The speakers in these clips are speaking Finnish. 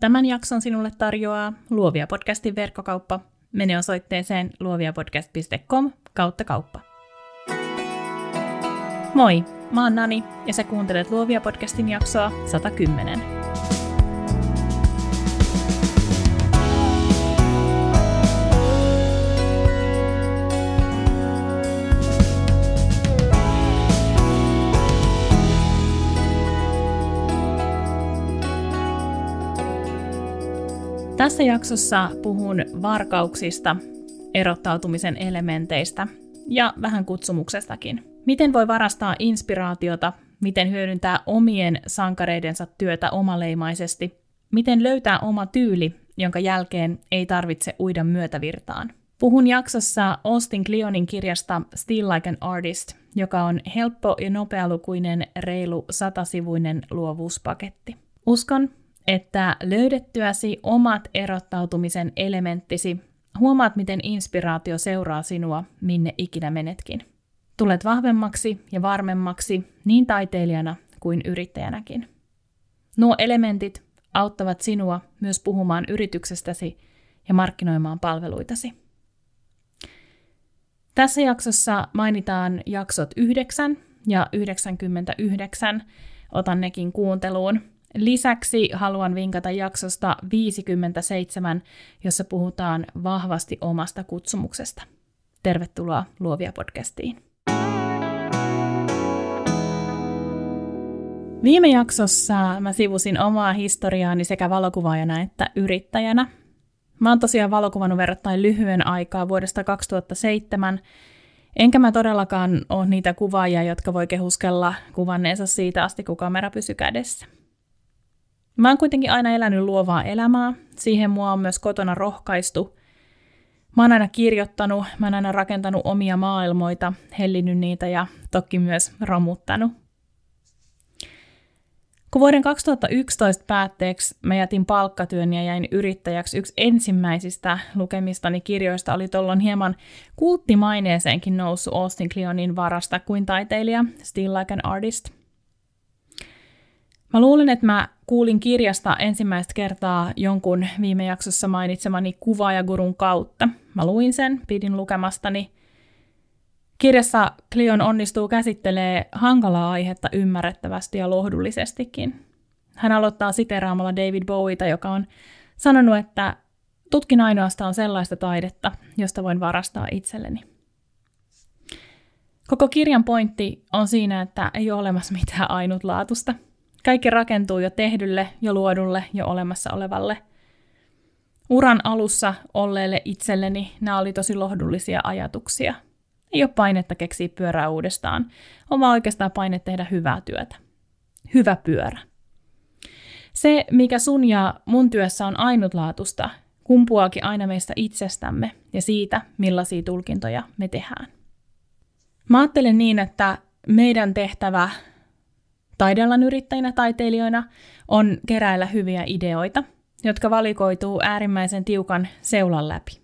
Tämän jakson sinulle tarjoaa Luovia podcastin verkkokauppa. Mene osoitteeseen luoviapodcast.com kautta kauppa. Moi, mä oon Nani ja sä kuuntelet Luovia podcastin jaksoa 110. Tässä jaksossa puhun varkauksista, erottautumisen elementeistä ja vähän kutsumuksestakin. Miten voi varastaa inspiraatiota, miten hyödyntää omien sankareidensa työtä omaleimaisesti, miten löytää oma tyyli, jonka jälkeen ei tarvitse uida myötävirtaan. Puhun jaksossa Austin Kleonin kirjasta Still Like an Artist, joka on helppo ja nopealukuinen reilu satasivuinen luovuuspaketti. Uskon, että löydettyäsi omat erottautumisen elementtisi, huomaat, miten inspiraatio seuraa sinua, minne ikinä menetkin. Tulet vahvemmaksi ja varmemmaksi niin taiteilijana kuin yrittäjänäkin. Nuo elementit auttavat sinua myös puhumaan yrityksestäsi ja markkinoimaan palveluitasi. Tässä jaksossa mainitaan jaksot 9 ja 99. Otan nekin kuunteluun – Lisäksi haluan vinkata jaksosta 57, jossa puhutaan vahvasti omasta kutsumuksesta. Tervetuloa Luovia podcastiin. Viime jaksossa mä sivusin omaa historiaani sekä valokuvaajana että yrittäjänä. Mä oon tosiaan valokuvannut verrattain lyhyen aikaa vuodesta 2007, enkä mä todellakaan ole niitä kuvaajia, jotka voi kehuskella kuvanneensa siitä asti, kun kamera pysy kädessä. Mä oon kuitenkin aina elänyt luovaa elämää, siihen mua on myös kotona rohkaistu. Mä oon aina kirjoittanut, mä oon aina rakentanut omia maailmoita, hellinyt niitä ja toki myös romuttanut. Kun vuoden 2011 päätteeksi mä jätin palkkatyön ja jäin yrittäjäksi, yksi ensimmäisistä lukemistani kirjoista oli tuolloin hieman kulttimaineeseenkin noussut Austin Kleonin varasta kuin taiteilija Still Like an Artist – Mä luulen, että mä kuulin kirjasta ensimmäistä kertaa jonkun viime jaksossa mainitsemani kuvaajagurun kautta. Mä luin sen, pidin lukemastani. Kirjassa Cleon onnistuu käsittelee hankalaa aihetta ymmärrettävästi ja lohdullisestikin. Hän aloittaa siteraamalla David Bowieta, joka on sanonut, että tutkin ainoastaan sellaista taidetta, josta voin varastaa itselleni. Koko kirjan pointti on siinä, että ei ole olemassa mitään ainutlaatusta – kaikki rakentuu jo tehdylle, jo luodulle, jo olemassa olevalle. Uran alussa olleelle itselleni nämä oli tosi lohdullisia ajatuksia. Ei ole painetta keksiä pyörää uudestaan, on vaan oikeastaan paine tehdä hyvää työtä. Hyvä pyörä. Se, mikä sun ja mun työssä on ainutlaatusta, kumpuaakin aina meistä itsestämme ja siitä, millaisia tulkintoja me tehdään. Mä ajattelen niin, että meidän tehtävä taidealan yrittäjinä, taiteilijoina on keräillä hyviä ideoita, jotka valikoituu äärimmäisen tiukan seulan läpi.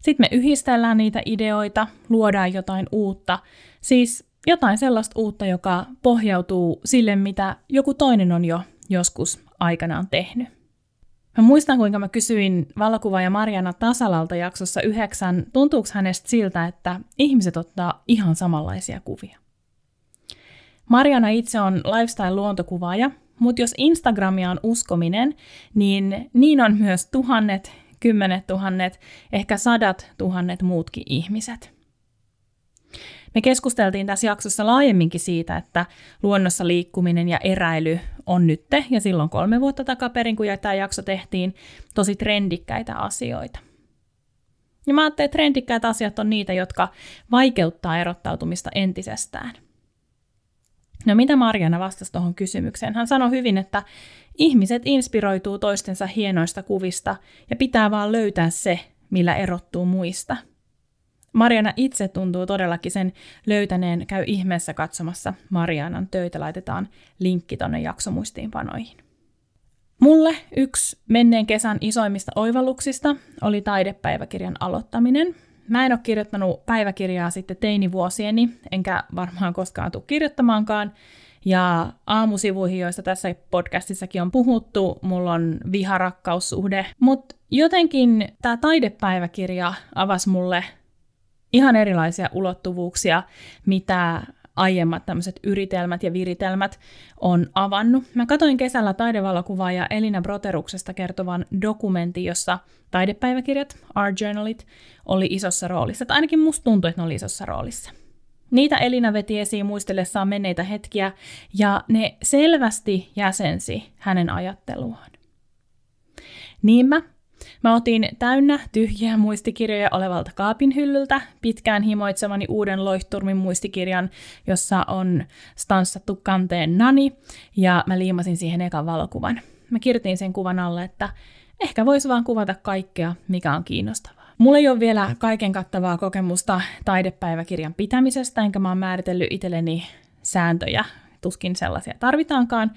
Sitten me yhdistellään niitä ideoita, luodaan jotain uutta, siis jotain sellaista uutta, joka pohjautuu sille, mitä joku toinen on jo joskus aikanaan tehnyt. Mä muistan, kuinka mä kysyin valokuvaaja Mariana Tasalalta jaksossa yhdeksän, tuntuuko hänestä siltä, että ihmiset ottaa ihan samanlaisia kuvia. Mariana itse on lifestyle-luontokuvaaja, mutta jos Instagramia on uskominen, niin niin on myös tuhannet, kymmenet tuhannet, ehkä sadat tuhannet muutkin ihmiset. Me keskusteltiin tässä jaksossa laajemminkin siitä, että luonnossa liikkuminen ja eräily on nytte ja silloin kolme vuotta takaperin, kun tämä jakso tehtiin, tosi trendikkäitä asioita. Ja mä ajattelin, että trendikkäät asiat on niitä, jotka vaikeuttaa erottautumista entisestään. No mitä Marjana vastasi tuohon kysymykseen? Hän sanoi hyvin, että ihmiset inspiroituu toistensa hienoista kuvista ja pitää vaan löytää se, millä erottuu muista. Mariana itse tuntuu todellakin sen löytäneen, käy ihmeessä katsomassa Marianan töitä, laitetaan linkki tonne jaksomuistiinpanoihin. Mulle yksi menneen kesän isoimmista oivalluksista oli taidepäiväkirjan aloittaminen. Mä en ole kirjoittanut päiväkirjaa sitten teinivuosieni, enkä varmaan koskaan tule kirjoittamaankaan. Ja aamusivuihin, joista tässä podcastissakin on puhuttu, mulla on viharakkaussuhde. Mutta jotenkin tämä taidepäiväkirja avasi mulle ihan erilaisia ulottuvuuksia, mitä aiemmat tämmöiset yritelmät ja viritelmät on avannut. Mä katoin kesällä taidevalokuvaaja Elina Broteruksesta kertovan dokumentin, jossa taidepäiväkirjat, art journalit, oli isossa roolissa. Tai ainakin musta tuntui, että ne oli isossa roolissa. Niitä Elina veti esiin muistellessaan menneitä hetkiä, ja ne selvästi jäsensi hänen ajatteluaan. Niin mä Mä otin täynnä tyhjiä muistikirjoja olevalta kaapin hyllyltä pitkään himoitsemani uuden loihturmin muistikirjan, jossa on stanssattu kanteen nani, ja mä liimasin siihen ekan valokuvan. Mä kirjoitin sen kuvan alle, että ehkä voisi vaan kuvata kaikkea, mikä on kiinnostavaa. Mulla ei ole vielä kaiken kattavaa kokemusta taidepäiväkirjan pitämisestä, enkä mä oon määritellyt itselleni sääntöjä, tuskin sellaisia tarvitaankaan,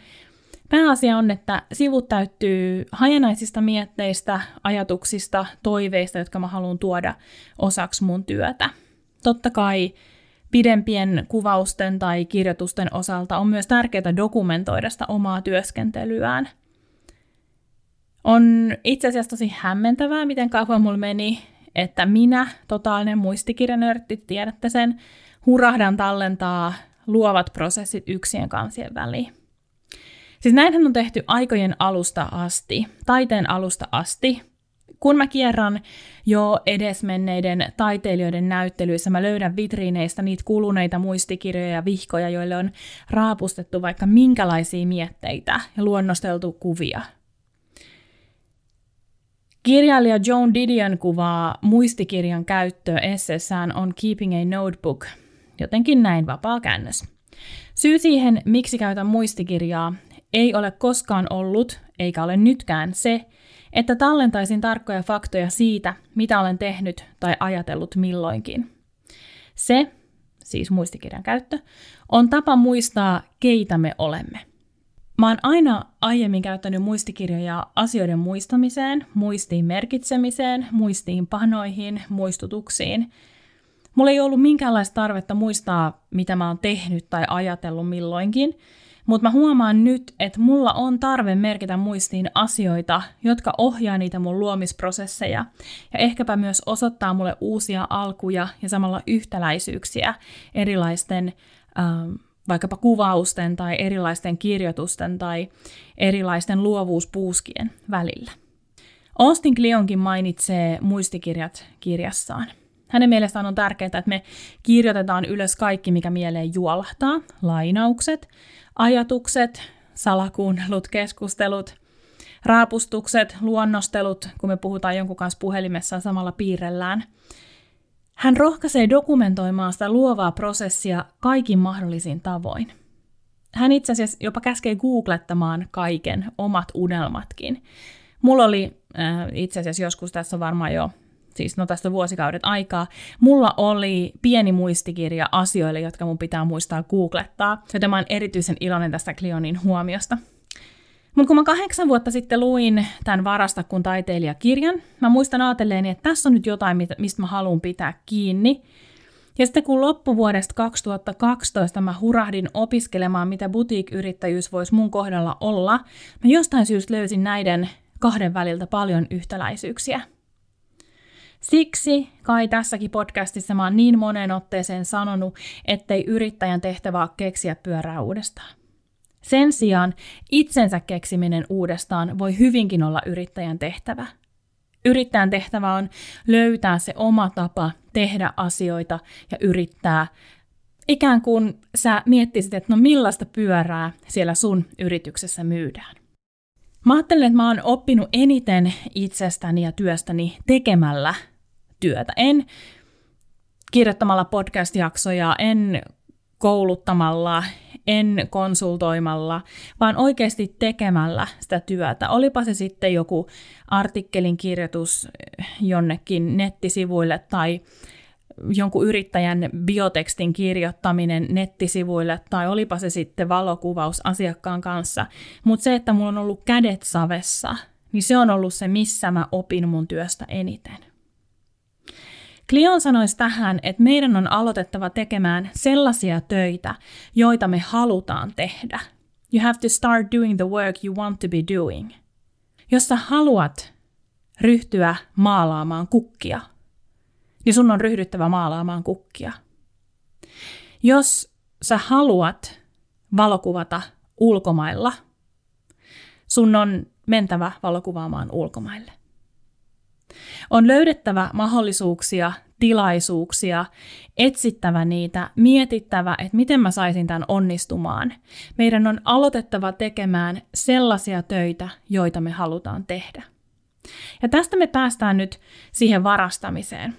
Pääasia on, että sivut täyttyy hajanaisista mietteistä, ajatuksista, toiveista, jotka mä haluan tuoda osaksi mun työtä. Totta kai pidempien kuvausten tai kirjoitusten osalta on myös tärkeää dokumentoida sitä omaa työskentelyään. On itse asiassa tosi hämmentävää, miten kauan mulla meni, että minä, totaalinen muistikirjanörtti, tiedätte sen, hurahdan tallentaa luovat prosessit yksien kansien väliin. Siis näinhän on tehty aikojen alusta asti, taiteen alusta asti. Kun mä kierran jo edesmenneiden taiteilijoiden näyttelyissä, mä löydän vitriineistä niitä kuluneita muistikirjoja ja vihkoja, joille on raapustettu vaikka minkälaisia mietteitä ja luonnosteltu kuvia. Kirjailija Joan Didion kuvaa muistikirjan käyttöä esseessään on Keeping a Notebook, jotenkin näin vapaa käännös. Syy siihen, miksi käytän muistikirjaa, ei ole koskaan ollut, eikä ole nytkään se, että tallentaisin tarkkoja faktoja siitä, mitä olen tehnyt tai ajatellut milloinkin. Se, siis muistikirjan käyttö, on tapa muistaa, keitä me olemme. Mä oon aina aiemmin käyttänyt muistikirjoja asioiden muistamiseen, muistiin merkitsemiseen, muistiin panoihin, muistutuksiin. Mulla ei ollut minkäänlaista tarvetta muistaa, mitä mä oon tehnyt tai ajatellut milloinkin, mutta mä huomaan nyt, että mulla on tarve merkitä muistiin asioita, jotka ohjaa niitä mun luomisprosesseja ja ehkäpä myös osoittaa mulle uusia alkuja ja samalla yhtäläisyyksiä erilaisten ähm, vaikkapa kuvausten tai erilaisten kirjoitusten tai erilaisten luovuuspuuskien välillä. Austin Kleonkin mainitsee muistikirjat kirjassaan. Hänen mielestään on tärkeää, että me kirjoitetaan ylös kaikki, mikä mieleen juolahtaa, lainaukset, ajatukset, salakuunnellut keskustelut, raapustukset, luonnostelut, kun me puhutaan jonkun kanssa puhelimessa samalla piirrellään. Hän rohkaisee dokumentoimaan sitä luovaa prosessia kaikin mahdollisin tavoin. Hän itse asiassa jopa käskee googlettamaan kaiken, omat unelmatkin. Mulla oli äh, itse asiassa joskus tässä varmaan jo siis no tästä vuosikaudet aikaa, mulla oli pieni muistikirja asioille, jotka mun pitää muistaa googlettaa, joten mä oon erityisen iloinen tästä Cleonin huomiosta. Mutta kun mä kahdeksan vuotta sitten luin tämän Varasta kun taiteilijakirjan, mä muistan ajatelleeni, että tässä on nyt jotain, mistä mä haluan pitää kiinni. Ja sitten kun loppuvuodesta 2012 mä hurahdin opiskelemaan, mitä boutique-yrittäjyys voisi mun kohdalla olla, mä jostain syystä löysin näiden kahden väliltä paljon yhtäläisyyksiä – Siksi kai tässäkin podcastissa mä oon niin monen otteeseen sanonut, ettei yrittäjän tehtävä ole keksiä pyörää uudestaan. Sen sijaan itsensä keksiminen uudestaan voi hyvinkin olla yrittäjän tehtävä. Yrittäjän tehtävä on löytää se oma tapa tehdä asioita ja yrittää ikään kuin sä miettisit, että no millaista pyörää siellä sun yrityksessä myydään. Mä ajattelen, että mä oon oppinut eniten itsestäni ja työstäni tekemällä työtä. En kirjoittamalla podcast-jaksoja, en kouluttamalla, en konsultoimalla, vaan oikeasti tekemällä sitä työtä. Olipa se sitten joku artikkelin kirjoitus jonnekin nettisivuille tai jonkun yrittäjän biotekstin kirjoittaminen nettisivuille tai olipa se sitten valokuvaus asiakkaan kanssa. Mutta se, että mulla on ollut kädet savessa, niin se on ollut se, missä mä opin mun työstä eniten. Cleon sanoisi tähän, että meidän on aloitettava tekemään sellaisia töitä, joita me halutaan tehdä. You have to start doing the work you want to be doing. Jos sä haluat ryhtyä maalaamaan kukkia, niin sun on ryhdyttävä maalaamaan kukkia. Jos sä haluat valokuvata ulkomailla, sun on mentävä valokuvaamaan ulkomaille. On löydettävä mahdollisuuksia, tilaisuuksia, etsittävä niitä, mietittävä, että miten mä saisin tämän onnistumaan. Meidän on aloitettava tekemään sellaisia töitä, joita me halutaan tehdä. Ja tästä me päästään nyt siihen varastamiseen.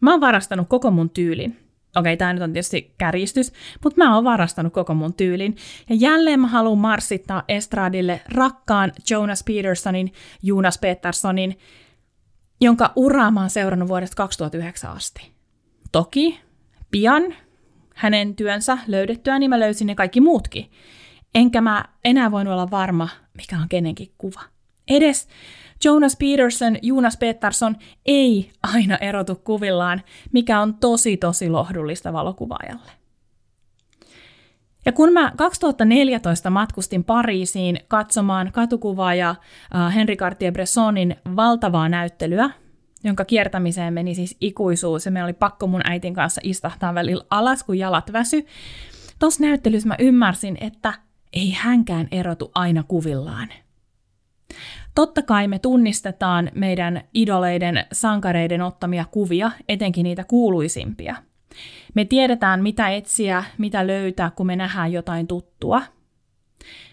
Mä oon varastanut koko mun tyylin. Okei, tämä nyt on tietysti kärjistys, mutta mä oon varastanut koko mun tyylin. Ja jälleen mä haluan marssittaa estradille rakkaan Jonas Petersonin, Jonas Petersonin, jonka uraa mä oon seurannut vuodesta 2009 asti. Toki pian hänen työnsä löydettyä, niin mä löysin ne kaikki muutkin. Enkä mä enää voinut olla varma, mikä on kenenkin kuva. Edes Jonas Peterson, Jonas Peterson ei aina erotu kuvillaan, mikä on tosi tosi lohdullista valokuvaajalle. Ja kun mä 2014 matkustin Pariisiin katsomaan katukuvaaja Henri Cartier-Bressonin valtavaa näyttelyä, jonka kiertämiseen meni siis ikuisuus, ja meillä oli pakko mun äitin kanssa istahtaa välillä alas, kun jalat väsy. Tuossa näyttelyssä mä ymmärsin, että ei hänkään erotu aina kuvillaan. Totta kai me tunnistetaan meidän idoleiden, sankareiden ottamia kuvia, etenkin niitä kuuluisimpia. Me tiedetään, mitä etsiä, mitä löytää, kun me nähdään jotain tuttua.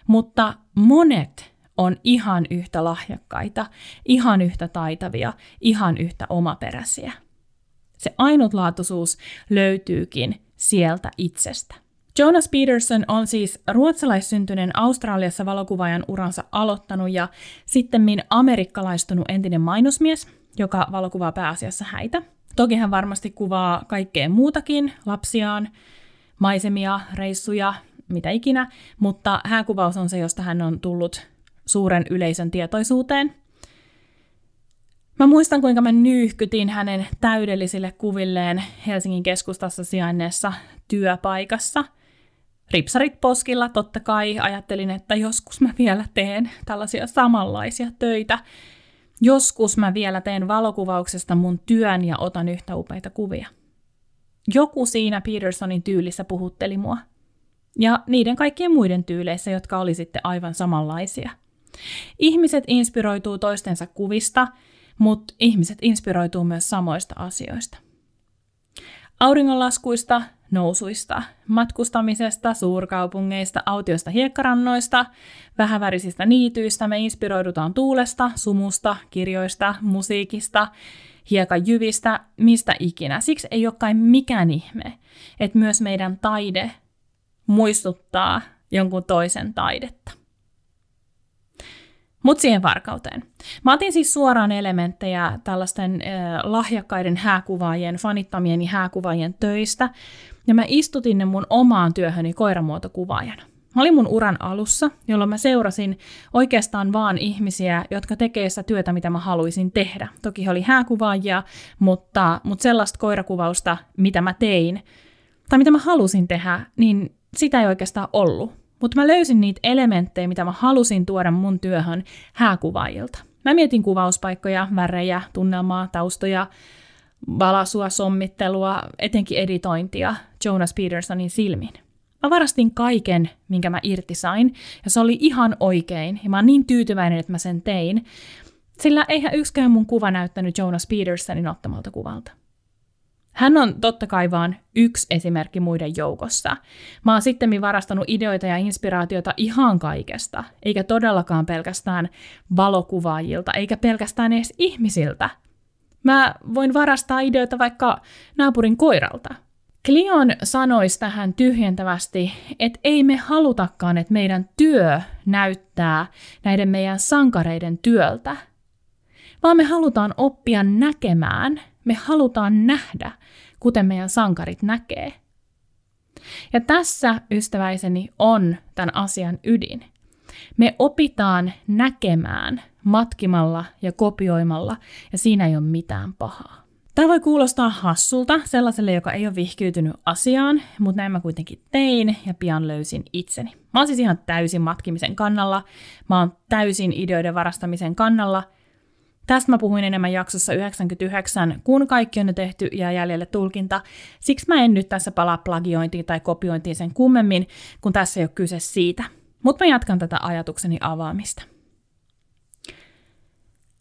Mutta monet on ihan yhtä lahjakkaita, ihan yhtä taitavia, ihan yhtä omaperäisiä. Se ainutlaatuisuus löytyykin sieltä itsestä. Jonas Peterson on siis ruotsalaissyntyinen Australiassa valokuvaajan uransa aloittanut ja sitten amerikkalaistunut entinen mainosmies, joka valokuvaa pääasiassa häitä. Toki hän varmasti kuvaa kaikkea muutakin, lapsiaan, maisemia, reissuja, mitä ikinä, mutta hääkuvaus on se, josta hän on tullut suuren yleisön tietoisuuteen. Mä muistan, kuinka mä nyyhkytin hänen täydellisille kuvilleen Helsingin keskustassa sijainneessa työpaikassa – ripsarit poskilla totta kai ajattelin, että joskus mä vielä teen tällaisia samanlaisia töitä. Joskus mä vielä teen valokuvauksesta mun työn ja otan yhtä upeita kuvia. Joku siinä Petersonin tyylissä puhutteli mua. Ja niiden kaikkien muiden tyyleissä, jotka oli sitten aivan samanlaisia. Ihmiset inspiroituu toistensa kuvista, mutta ihmiset inspiroituu myös samoista asioista. Auringonlaskuista, nousuista, matkustamisesta, suurkaupungeista, autioista hiekkarannoista, vähävärisistä niityistä me inspiroidutaan tuulesta, sumusta, kirjoista, musiikista, hiekajyvistä, mistä ikinä. Siksi ei ole kai mikään ihme, että myös meidän taide muistuttaa jonkun toisen taidetta. Mutta siihen varkauteen. Mä otin siis suoraan elementtejä tällaisten lahjakkaiden hääkuvaajien, fanittamien hääkuvaajien töistä, ja mä istutin ne mun omaan työhöni koiramuotokuvaajana. Mä olin mun uran alussa, jolloin mä seurasin oikeastaan vaan ihmisiä, jotka tekee sitä työtä, mitä mä haluaisin tehdä. Toki he oli hääkuvaajia, mutta, mutta sellaista koirakuvausta, mitä mä tein, tai mitä mä halusin tehdä, niin sitä ei oikeastaan ollut. Mutta mä löysin niitä elementtejä, mitä mä halusin tuoda mun työhön hääkuvaajilta. Mä mietin kuvauspaikkoja, värejä, tunnelmaa, taustoja, valasua, sommittelua, etenkin editointia Jonas Petersonin silmin. Mä varastin kaiken, minkä mä irti sain, ja se oli ihan oikein, ja mä oon niin tyytyväinen, että mä sen tein, sillä eihän yksikään mun kuva näyttänyt Jonas Petersonin ottamalta kuvalta. Hän on totta kai vain yksi esimerkki muiden joukossa. Mä oon sitten varastanut ideoita ja inspiraatiota ihan kaikesta, eikä todellakaan pelkästään valokuvaajilta, eikä pelkästään edes ihmisiltä. Mä voin varastaa ideoita vaikka naapurin koiralta. Cleon sanoisi tähän tyhjentävästi, että ei me halutakaan, että meidän työ näyttää näiden meidän sankareiden työltä, vaan me halutaan oppia näkemään, me halutaan nähdä, kuten meidän sankarit näkee. Ja tässä, ystäväiseni, on tämän asian ydin. Me opitaan näkemään matkimalla ja kopioimalla, ja siinä ei ole mitään pahaa. Tämä voi kuulostaa hassulta sellaiselle, joka ei ole vihkyytynyt asiaan, mutta näin mä kuitenkin tein ja pian löysin itseni. Mä oon siis ihan täysin matkimisen kannalla, mä oon täysin ideoiden varastamisen kannalla. Tästä mä puhuin enemmän jaksossa 99, kun kaikki on jo tehty ja jäljelle tulkinta. Siksi mä en nyt tässä palaa plagiointiin tai kopiointiin sen kummemmin, kun tässä ei ole kyse siitä. Mutta mä jatkan tätä ajatukseni avaamista.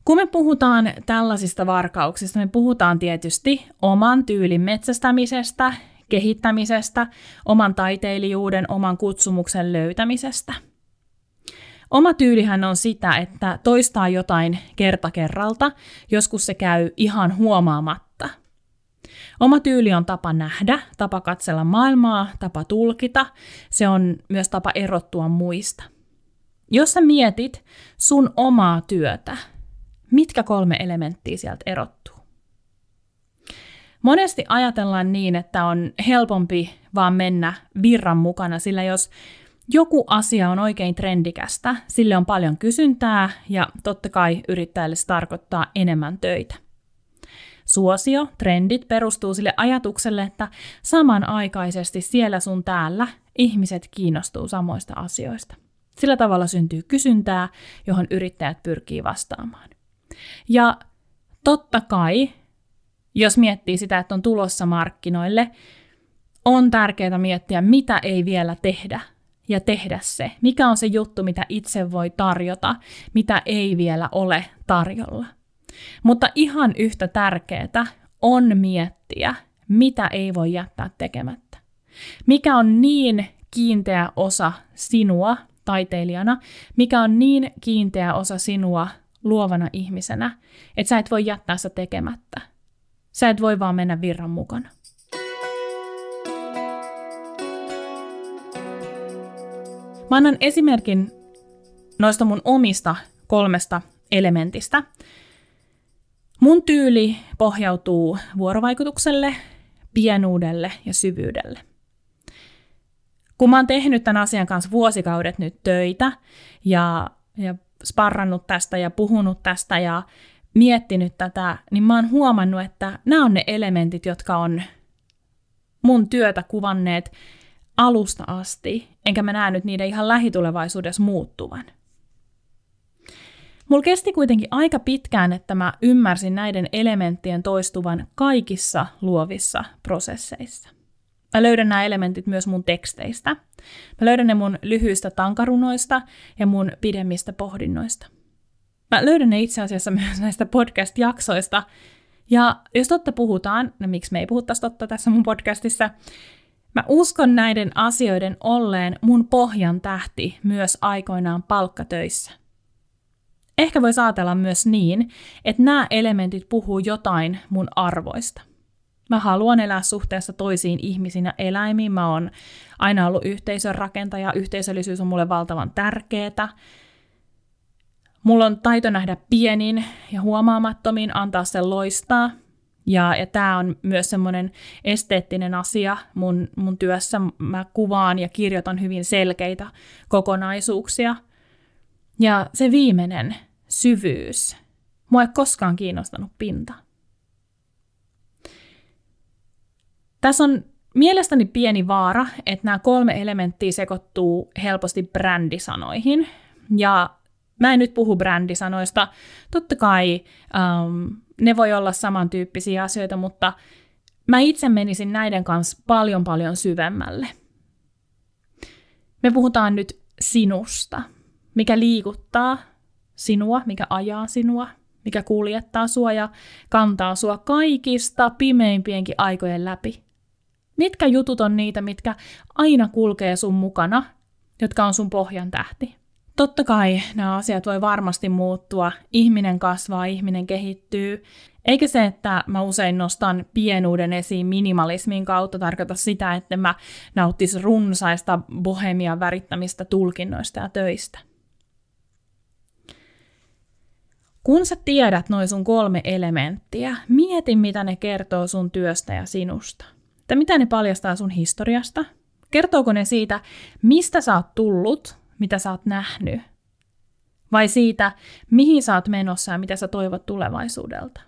Kun me puhutaan tällaisista varkauksista, me puhutaan tietysti oman tyylin metsästämisestä, kehittämisestä, oman taiteilijuuden, oman kutsumuksen löytämisestä. Oma tyylihän on sitä, että toistaa jotain kerta kerralta, joskus se käy ihan huomaamatta. Oma tyyli on tapa nähdä, tapa katsella maailmaa, tapa tulkita, se on myös tapa erottua muista. Jos sä mietit sun omaa työtä, mitkä kolme elementtiä sieltä erottuu. Monesti ajatellaan niin, että on helpompi vaan mennä virran mukana, sillä jos joku asia on oikein trendikästä, sille on paljon kysyntää ja totta kai yrittäjälle se tarkoittaa enemmän töitä. Suosio, trendit perustuu sille ajatukselle, että samanaikaisesti siellä sun täällä ihmiset kiinnostuu samoista asioista. Sillä tavalla syntyy kysyntää, johon yrittäjät pyrkii vastaamaan. Ja totta kai, jos miettii sitä, että on tulossa markkinoille, on tärkeää miettiä, mitä ei vielä tehdä ja tehdä se. Mikä on se juttu, mitä itse voi tarjota, mitä ei vielä ole tarjolla. Mutta ihan yhtä tärkeää on miettiä, mitä ei voi jättää tekemättä. Mikä on niin kiinteä osa sinua taiteilijana, mikä on niin kiinteä osa sinua luovana ihmisenä, että sä et voi jättää sitä tekemättä. Sä et voi vaan mennä virran mukana. Mä annan esimerkin noista mun omista kolmesta elementistä. Mun tyyli pohjautuu vuorovaikutukselle, pienuudelle ja syvyydelle. Kun mä oon tehnyt tämän asian kanssa vuosikaudet nyt töitä ja, ja sparrannut tästä ja puhunut tästä ja miettinyt tätä, niin mä oon huomannut, että nämä on ne elementit, jotka on mun työtä kuvanneet alusta asti, enkä mä näe nyt niiden ihan lähitulevaisuudessa muuttuvan. Mulla kesti kuitenkin aika pitkään, että mä ymmärsin näiden elementtien toistuvan kaikissa luovissa prosesseissa. Mä löydän nämä elementit myös mun teksteistä. Mä löydän ne mun lyhyistä tankarunoista ja mun pidemmistä pohdinnoista. Mä löydän ne itse asiassa myös näistä podcast-jaksoista. Ja jos totta puhutaan, no miksi me ei puhuttaisi totta tässä mun podcastissa, mä uskon näiden asioiden olleen mun pohjan tähti myös aikoinaan palkkatöissä. Ehkä voi ajatella myös niin, että nämä elementit puhuu jotain mun arvoista. Mä haluan elää suhteessa toisiin ihmisiin ja eläimiin. Mä oon aina ollut yhteisön rakentaja. Yhteisöllisyys on mulle valtavan tärkeää. Mulla on taito nähdä pienin ja huomaamattomiin, antaa sen loistaa. Ja, ja tämä on myös semmoinen esteettinen asia mun, mun työssä. Mä kuvaan ja kirjoitan hyvin selkeitä kokonaisuuksia. Ja se viimeinen, syvyys. Mua ei koskaan kiinnostanut pinta. Tässä on mielestäni pieni vaara, että nämä kolme elementtiä sekoittuu helposti brändisanoihin. Ja mä en nyt puhu brändisanoista. Totta kai um, ne voi olla samantyyppisiä asioita, mutta mä itse menisin näiden kanssa paljon paljon syvemmälle. Me puhutaan nyt sinusta, mikä liikuttaa sinua, mikä ajaa sinua, mikä kuljettaa sua ja kantaa sua kaikista pimeimpienkin aikojen läpi. Mitkä jutut on niitä, mitkä aina kulkee sun mukana, jotka on sun pohjan tähti? Totta kai nämä asiat voi varmasti muuttua. Ihminen kasvaa, ihminen kehittyy. Eikä se, että mä usein nostan pienuuden esiin minimalismin kautta, tarkoita sitä, että mä nauttis runsaista bohemian värittämistä tulkinnoista ja töistä. Kun sä tiedät noin sun kolme elementtiä, mieti mitä ne kertoo sun työstä ja sinusta että mitä ne paljastaa sun historiasta? Kertooko ne siitä, mistä sä oot tullut, mitä sä oot nähnyt? Vai siitä, mihin sä oot menossa ja mitä sä toivot tulevaisuudelta?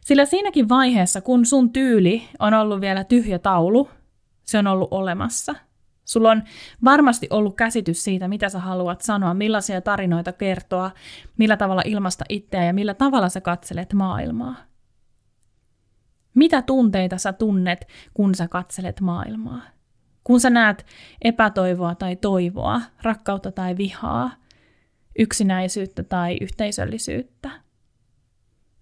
Sillä siinäkin vaiheessa, kun sun tyyli on ollut vielä tyhjä taulu, se on ollut olemassa. Sulla on varmasti ollut käsitys siitä, mitä sä haluat sanoa, millaisia tarinoita kertoa, millä tavalla ilmasta itseä ja millä tavalla sä katselet maailmaa. Mitä tunteita sä tunnet, kun sä katselet maailmaa? Kun sä näet epätoivoa tai toivoa, rakkautta tai vihaa, yksinäisyyttä tai yhteisöllisyyttä.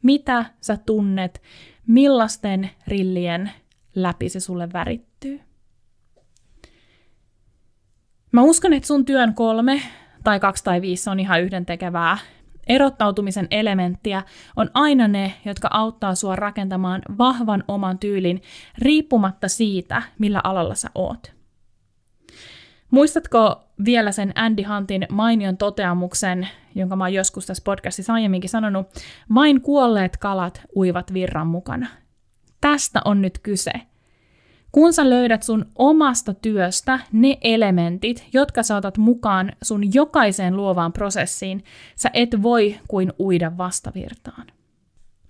Mitä sä tunnet, millaisten rillien läpi se sulle värittyy? Mä uskon, että sun työn kolme tai kaksi tai viisi on ihan yhdentekevää. Erottautumisen elementtiä on aina ne, jotka auttaa sua rakentamaan vahvan oman tyylin riippumatta siitä, millä alalla sä oot. Muistatko vielä sen Andy Huntin mainion toteamuksen, jonka mä oon joskus tässä podcastissa aiemminkin sanonut, vain kuolleet kalat uivat virran mukana. Tästä on nyt kyse. Kun sä löydät sun omasta työstä ne elementit, jotka saatat mukaan sun jokaiseen luovaan prosessiin, sä et voi kuin uida vastavirtaan.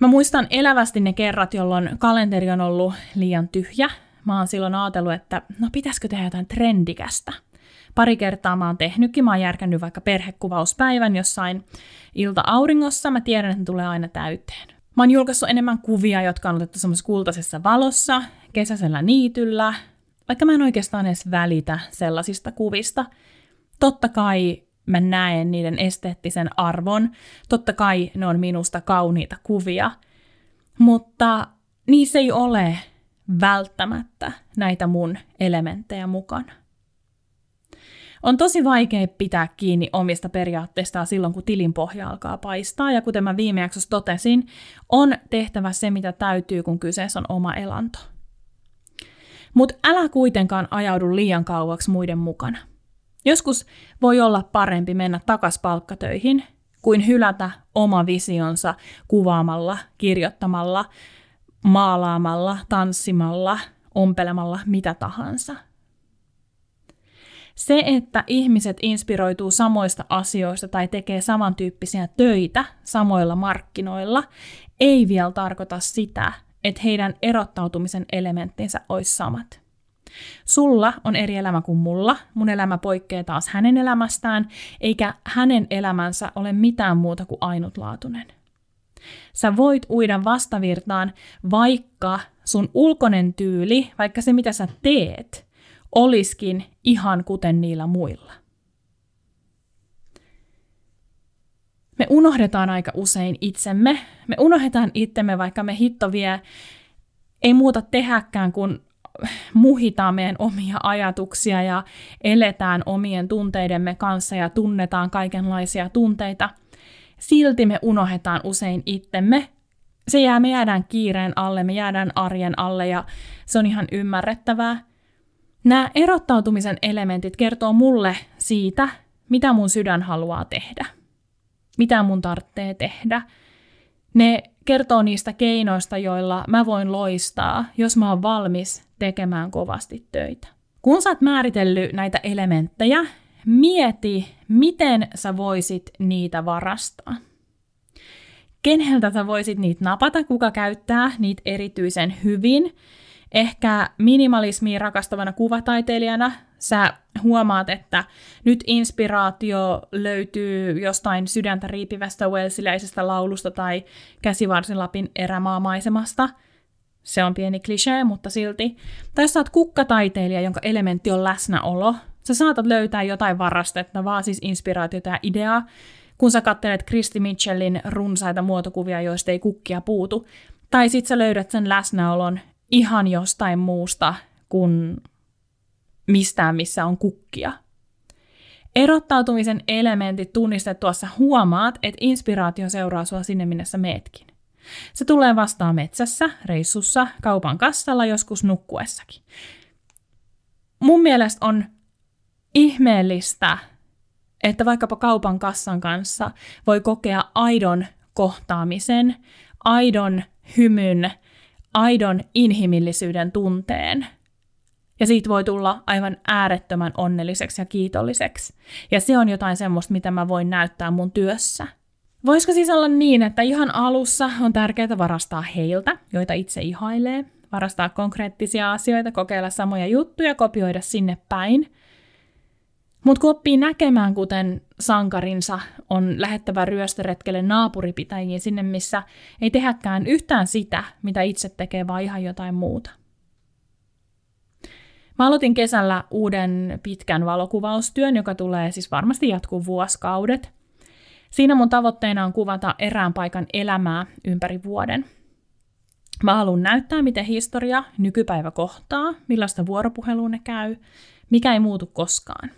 Mä muistan elävästi ne kerrat, jolloin kalenteri on ollut liian tyhjä. Mä oon silloin ajatellut, että no pitäisikö tehdä jotain trendikästä – Pari kertaa mä oon tehnytkin, mä oon järkännyt vaikka perhekuvauspäivän jossain ilta-auringossa, mä tiedän, että ne tulee aina täyteen. Mä oon julkaissut enemmän kuvia, jotka on otettu semmoisessa kultaisessa valossa, kesäisellä niityllä, vaikka mä en oikeastaan edes välitä sellaisista kuvista. Totta kai mä näen niiden esteettisen arvon, totta kai ne on minusta kauniita kuvia, mutta niissä ei ole välttämättä näitä mun elementtejä mukana. On tosi vaikea pitää kiinni omista periaatteistaan silloin, kun tilin pohja alkaa paistaa, ja kuten mä viime jaksossa totesin, on tehtävä se, mitä täytyy, kun kyseessä on oma elanto. Mutta älä kuitenkaan ajaudu liian kauaksi muiden mukana. Joskus voi olla parempi mennä takas palkkatöihin, kuin hylätä oma visionsa kuvaamalla, kirjoittamalla, maalaamalla, tanssimalla, ompelemalla, mitä tahansa – se, että ihmiset inspiroituu samoista asioista tai tekee samantyyppisiä töitä samoilla markkinoilla, ei vielä tarkoita sitä, että heidän erottautumisen elementtinsä olisi samat. Sulla on eri elämä kuin mulla, mun elämä poikkeaa taas hänen elämästään, eikä hänen elämänsä ole mitään muuta kuin ainutlaatuinen. Sä voit uida vastavirtaan, vaikka sun ulkoinen tyyli, vaikka se mitä sä teet, oliskin ihan kuten niillä muilla. Me unohdetaan aika usein itsemme. Me unohdetaan itsemme, vaikka me hitto vie ei muuta tehäkään kuin muhitaan meidän omia ajatuksia ja eletään omien tunteidemme kanssa ja tunnetaan kaikenlaisia tunteita. Silti me unohdetaan usein itsemme. Se jää, me jäädään kiireen alle, me jäädään arjen alle ja se on ihan ymmärrettävää. Nämä erottautumisen elementit kertoo mulle siitä, mitä mun sydän haluaa tehdä. Mitä mun tarvitsee tehdä. Ne kertoo niistä keinoista, joilla mä voin loistaa, jos mä oon valmis tekemään kovasti töitä. Kun sä oot määritellyt näitä elementtejä, mieti, miten sä voisit niitä varastaa. Keneltä sä voisit niitä napata, kuka käyttää niitä erityisen hyvin, Ehkä minimalismia rakastavana kuvataiteilijana sä huomaat, että nyt inspiraatio löytyy jostain sydäntä riipivästä welsiläisestä laulusta tai käsivarsilapin erämaamaisemasta. Se on pieni klisee, mutta silti. Tai sä oot kukkataiteilija, jonka elementti on läsnäolo. Sä saatat löytää jotain varastettavaa, siis inspiraatiota ja ideaa, kun sä katselet Kristi Mitchellin runsaita muotokuvia, joista ei kukkia puutu. Tai sit sä löydät sen läsnäolon ihan jostain muusta kuin mistään, missä on kukkia. Erottautumisen elementit tunnistettuassa huomaat, että inspiraatio seuraa sua sinne, minne sä meetkin. Se tulee vastaan metsässä, reissussa, kaupan kassalla, joskus nukkuessakin. Mun mielestä on ihmeellistä, että vaikkapa kaupan kassan kanssa voi kokea aidon kohtaamisen, aidon hymyn, aidon inhimillisyyden tunteen. Ja siitä voi tulla aivan äärettömän onnelliseksi ja kiitolliseksi. Ja se on jotain semmoista, mitä mä voin näyttää mun työssä. Voisiko siis olla niin, että ihan alussa on tärkeää varastaa heiltä, joita itse ihailee, varastaa konkreettisia asioita, kokeilla samoja juttuja, kopioida sinne päin. Mutta kun oppii näkemään, kuten sankarinsa on lähettävä ryöstöretkelle naapuripitäjiin sinne, missä ei tehäkään yhtään sitä, mitä itse tekee, vaan ihan jotain muuta. Mä aloitin kesällä uuden pitkän valokuvaustyön, joka tulee siis varmasti jatkuu vuosikaudet. Siinä mun tavoitteena on kuvata erään paikan elämää ympäri vuoden. Mä haluan näyttää, miten historia nykypäivä kohtaa, millaista vuoropuhelua ne käy, mikä ei muutu koskaan.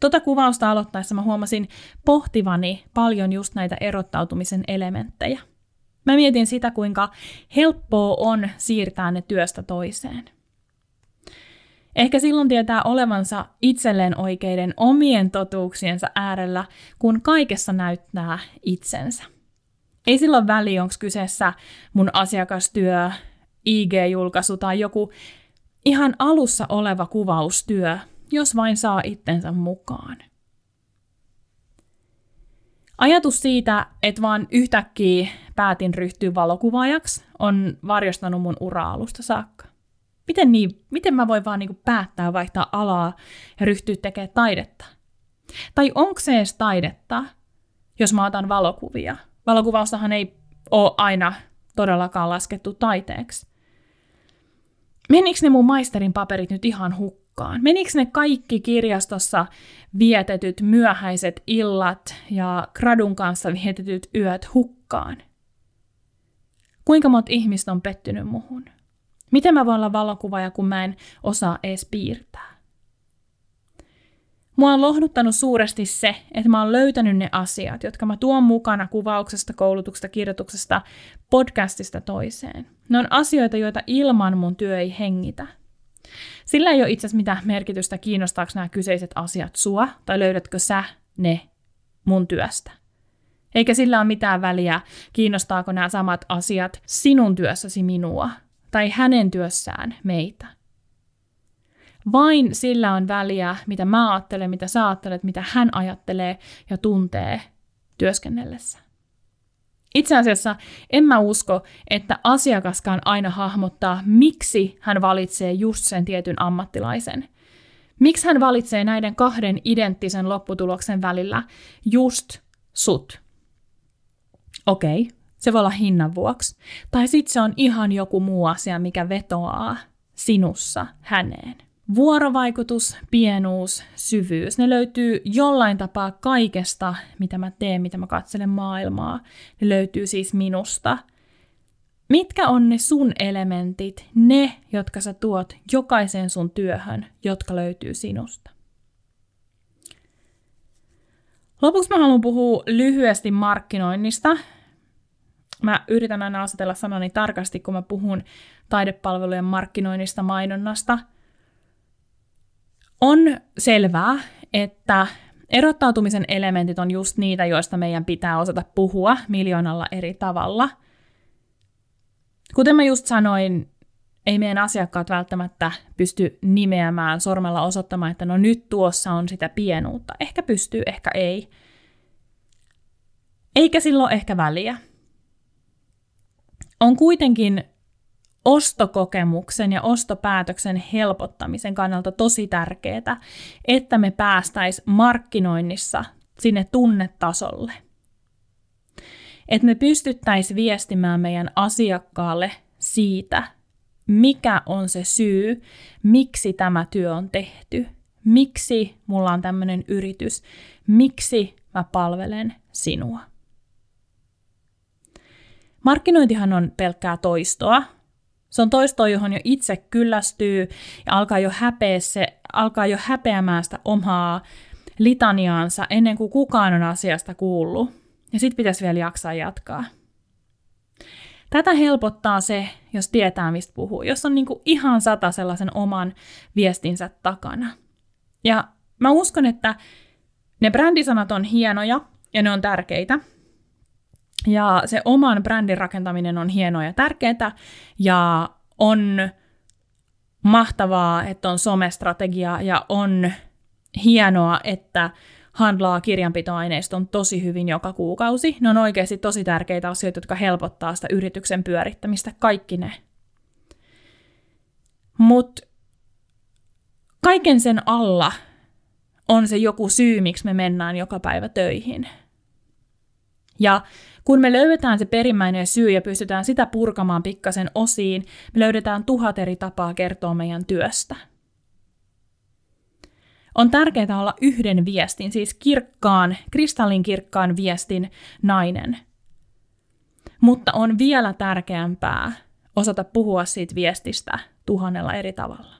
Tota kuvausta aloittaessa mä huomasin pohtivani paljon just näitä erottautumisen elementtejä. Mä mietin sitä, kuinka helppoa on siirtää ne työstä toiseen – Ehkä silloin tietää olevansa itselleen oikeiden omien totuuksiensa äärellä, kun kaikessa näyttää itsensä. Ei silloin väli, onko kyseessä mun asiakastyö, IG-julkaisu tai joku ihan alussa oleva kuvaustyö, jos vain saa itsensä mukaan. Ajatus siitä, että vaan yhtäkkiä päätin ryhtyä valokuvaajaksi, on varjostanut mun ura-alusta saakka. Miten, niin, miten mä voin vaan niin päättää vaihtaa alaa ja ryhtyä tekemään taidetta? Tai onko se edes taidetta, jos mä otan valokuvia? Valokuvaustahan ei ole aina todellakaan laskettu taiteeksi. Menikö ne mun maisterin paperit nyt ihan hukkaan? Menikö ne kaikki kirjastossa vietetyt myöhäiset illat ja gradun kanssa vietetyt yöt hukkaan? Kuinka monta ihmistä on pettynyt muhun? Miten mä voin olla valokuvaaja, kun mä en osaa edes piirtää? Mua on lohduttanut suuresti se, että mä oon löytänyt ne asiat, jotka mä tuon mukana kuvauksesta, koulutuksesta, kirjoituksesta, podcastista toiseen. Ne on asioita, joita ilman mun työ ei hengitä. Sillä ei ole itse asiassa mitään merkitystä, kiinnostaako nämä kyseiset asiat sua, tai löydätkö sä ne mun työstä. Eikä sillä ole mitään väliä, kiinnostaako nämä samat asiat sinun työssäsi minua, tai hänen työssään meitä. Vain sillä on väliä, mitä mä ajattelen, mitä sä ajattelet, mitä hän ajattelee ja tuntee työskennellessä. Itse asiassa en mä usko, että asiakaskaan aina hahmottaa, miksi hän valitsee just sen tietyn ammattilaisen. Miksi hän valitsee näiden kahden identtisen lopputuloksen välillä just sut. Okei, okay, se voi olla hinnan vuoksi. Tai sitten se on ihan joku muu asia, mikä vetoaa sinussa häneen. Vuorovaikutus, pienuus, syvyys, ne löytyy jollain tapaa kaikesta, mitä mä teen, mitä mä katselen maailmaa. Ne löytyy siis minusta. Mitkä on ne sun elementit, ne, jotka sä tuot jokaiseen sun työhön, jotka löytyy sinusta? Lopuksi mä haluan puhua lyhyesti markkinoinnista, Mä yritän aina asetella sanani tarkasti, kun mä puhun taidepalvelujen markkinoinnista, mainonnasta. On selvää, että erottautumisen elementit on just niitä, joista meidän pitää osata puhua miljoonalla eri tavalla. Kuten mä just sanoin, ei meidän asiakkaat välttämättä pysty nimeämään sormella osoittamaan, että no nyt tuossa on sitä pienuutta. Ehkä pystyy, ehkä ei. Eikä silloin ehkä väliä on kuitenkin ostokokemuksen ja ostopäätöksen helpottamisen kannalta tosi tärkeää, että me päästäis markkinoinnissa sinne tunnetasolle. Että me pystyttäisiin viestimään meidän asiakkaalle siitä, mikä on se syy, miksi tämä työ on tehty, miksi mulla on tämmöinen yritys, miksi mä palvelen sinua. Markkinointihan on pelkkää toistoa. Se on toistoa, johon jo itse kyllästyy ja alkaa jo, häpeä se, alkaa jo häpeämään sitä omaa litaniaansa ennen kuin kukaan on asiasta kuullut. Ja sitten pitäisi vielä jaksaa jatkaa. Tätä helpottaa se, jos tietää, mistä puhuu, jos on niinku ihan sata sellaisen oman viestinsä takana. Ja mä uskon, että ne brändisanat on hienoja ja ne on tärkeitä, ja se oman brändin rakentaminen on hienoa ja tärkeää, ja on mahtavaa, että on somestrategia, ja on hienoa, että handlaa kirjanpitoaineiston tosi hyvin joka kuukausi. Ne on oikeasti tosi tärkeitä asioita, jotka helpottaa sitä yrityksen pyörittämistä, kaikki ne. Mutta kaiken sen alla on se joku syy, miksi me mennään joka päivä töihin. Ja kun me löydetään se perimmäinen syy ja pystytään sitä purkamaan pikkasen osiin, me löydetään tuhat eri tapaa kertoa meidän työstä. On tärkeää olla yhden viestin, siis kirkkaan, kristallinkirkkaan viestin nainen. Mutta on vielä tärkeämpää osata puhua siitä viestistä tuhannella eri tavalla.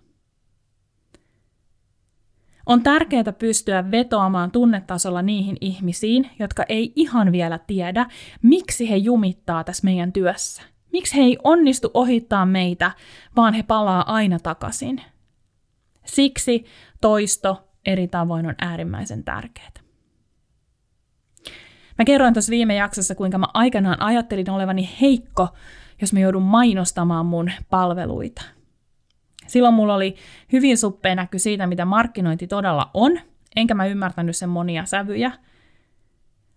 On tärkeää pystyä vetoamaan tunnetasolla niihin ihmisiin, jotka ei ihan vielä tiedä, miksi he jumittaa tässä meidän työssä. Miksi he ei onnistu ohittaa meitä, vaan he palaa aina takaisin. Siksi toisto eri tavoin on äärimmäisen tärkeää. Mä kerroin tuossa viime jaksossa, kuinka mä aikanaan ajattelin olevani heikko, jos mä joudun mainostamaan mun palveluita – Silloin mulla oli hyvin suppea näky siitä, mitä markkinointi todella on, enkä mä ymmärtänyt sen monia sävyjä.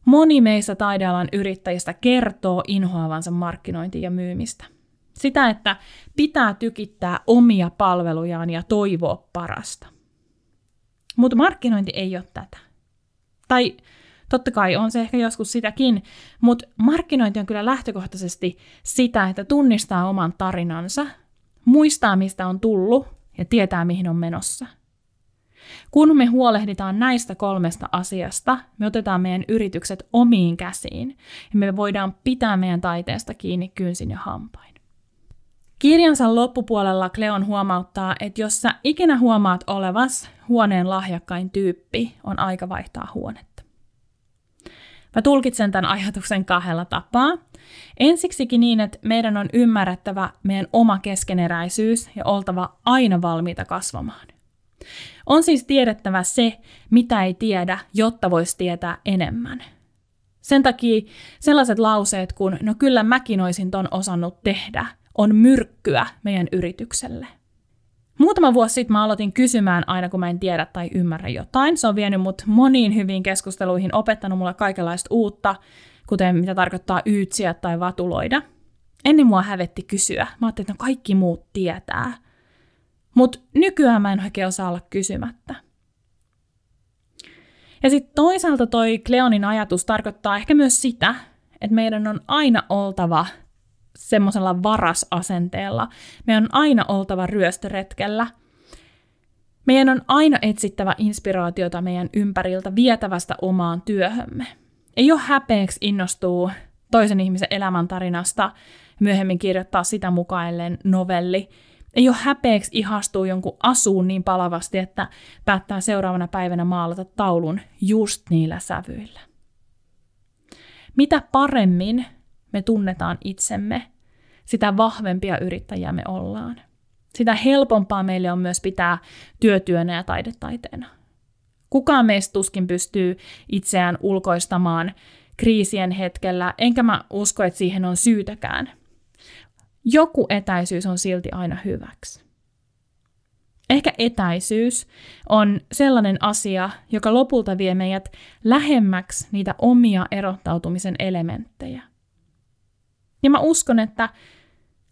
Moni meistä taidealan yrittäjistä kertoo inhoavansa markkinointia ja myymistä. Sitä, että pitää tykittää omia palvelujaan ja toivoa parasta. Mutta markkinointi ei ole tätä. Tai totta kai on se ehkä joskus sitäkin, mutta markkinointi on kyllä lähtökohtaisesti sitä, että tunnistaa oman tarinansa – muistaa mistä on tullut ja tietää mihin on menossa. Kun me huolehditaan näistä kolmesta asiasta, me otetaan meidän yritykset omiin käsiin ja me voidaan pitää meidän taiteesta kiinni kynsin ja hampain. Kirjansa loppupuolella Kleon huomauttaa, että jos sä ikinä huomaat olevas huoneen lahjakkain tyyppi, on aika vaihtaa huonetta. Mä tulkitsen tämän ajatuksen kahdella tapaa. Ensiksikin niin, että meidän on ymmärrettävä meidän oma keskeneräisyys ja oltava aina valmiita kasvamaan. On siis tiedettävä se, mitä ei tiedä, jotta voisi tietää enemmän. Sen takia sellaiset lauseet kuin, no kyllä mäkin olisin ton osannut tehdä, on myrkkyä meidän yritykselle – Muutama vuosi sitten mä aloitin kysymään aina, kun mä en tiedä tai ymmärrä jotain. Se on vienyt mut moniin hyviin keskusteluihin, opettanut mulle kaikenlaista uutta, kuten mitä tarkoittaa yytsiä tai vatuloida. Ennen mua hävetti kysyä. Mä ajattelin, että no kaikki muut tietää. Mutta nykyään mä en oikein osaa olla kysymättä. Ja sitten toisaalta toi Kleonin ajatus tarkoittaa ehkä myös sitä, että meidän on aina oltava – semmoisella varasasenteella. Meidän on aina oltava ryöstöretkellä. Meidän on aina etsittävä inspiraatiota meidän ympäriltä vietävästä omaan työhömme. Ei ole häpeäksi innostuu toisen ihmisen elämäntarinasta myöhemmin kirjoittaa sitä mukailleen novelli. Ei ole häpeäksi ihastua jonkun asuun niin palavasti, että päättää seuraavana päivänä maalata taulun just niillä sävyillä. Mitä paremmin me tunnetaan itsemme, sitä vahvempia yrittäjiä me ollaan. Sitä helpompaa meille on myös pitää työtyönä ja taidetaiteena. Kukaan meistä tuskin pystyy itseään ulkoistamaan kriisien hetkellä, enkä mä usko, että siihen on syytäkään. Joku etäisyys on silti aina hyväksi. Ehkä etäisyys on sellainen asia, joka lopulta vie meidät lähemmäksi niitä omia erottautumisen elementtejä. Ja mä uskon, että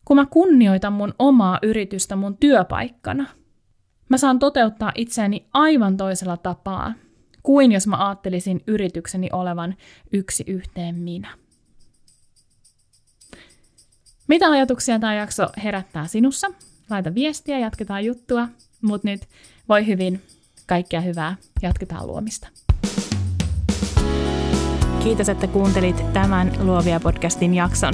kun mä kunnioitan mun omaa yritystä mun työpaikkana, mä saan toteuttaa itseäni aivan toisella tapaa kuin jos mä ajattelisin yritykseni olevan yksi yhteen minä. Mitä ajatuksia tämä jakso herättää sinussa? Laita viestiä, jatketaan juttua, mutta nyt voi hyvin, kaikkea hyvää, jatketaan luomista. Kiitos, että kuuntelit tämän Luovia podcastin jakson.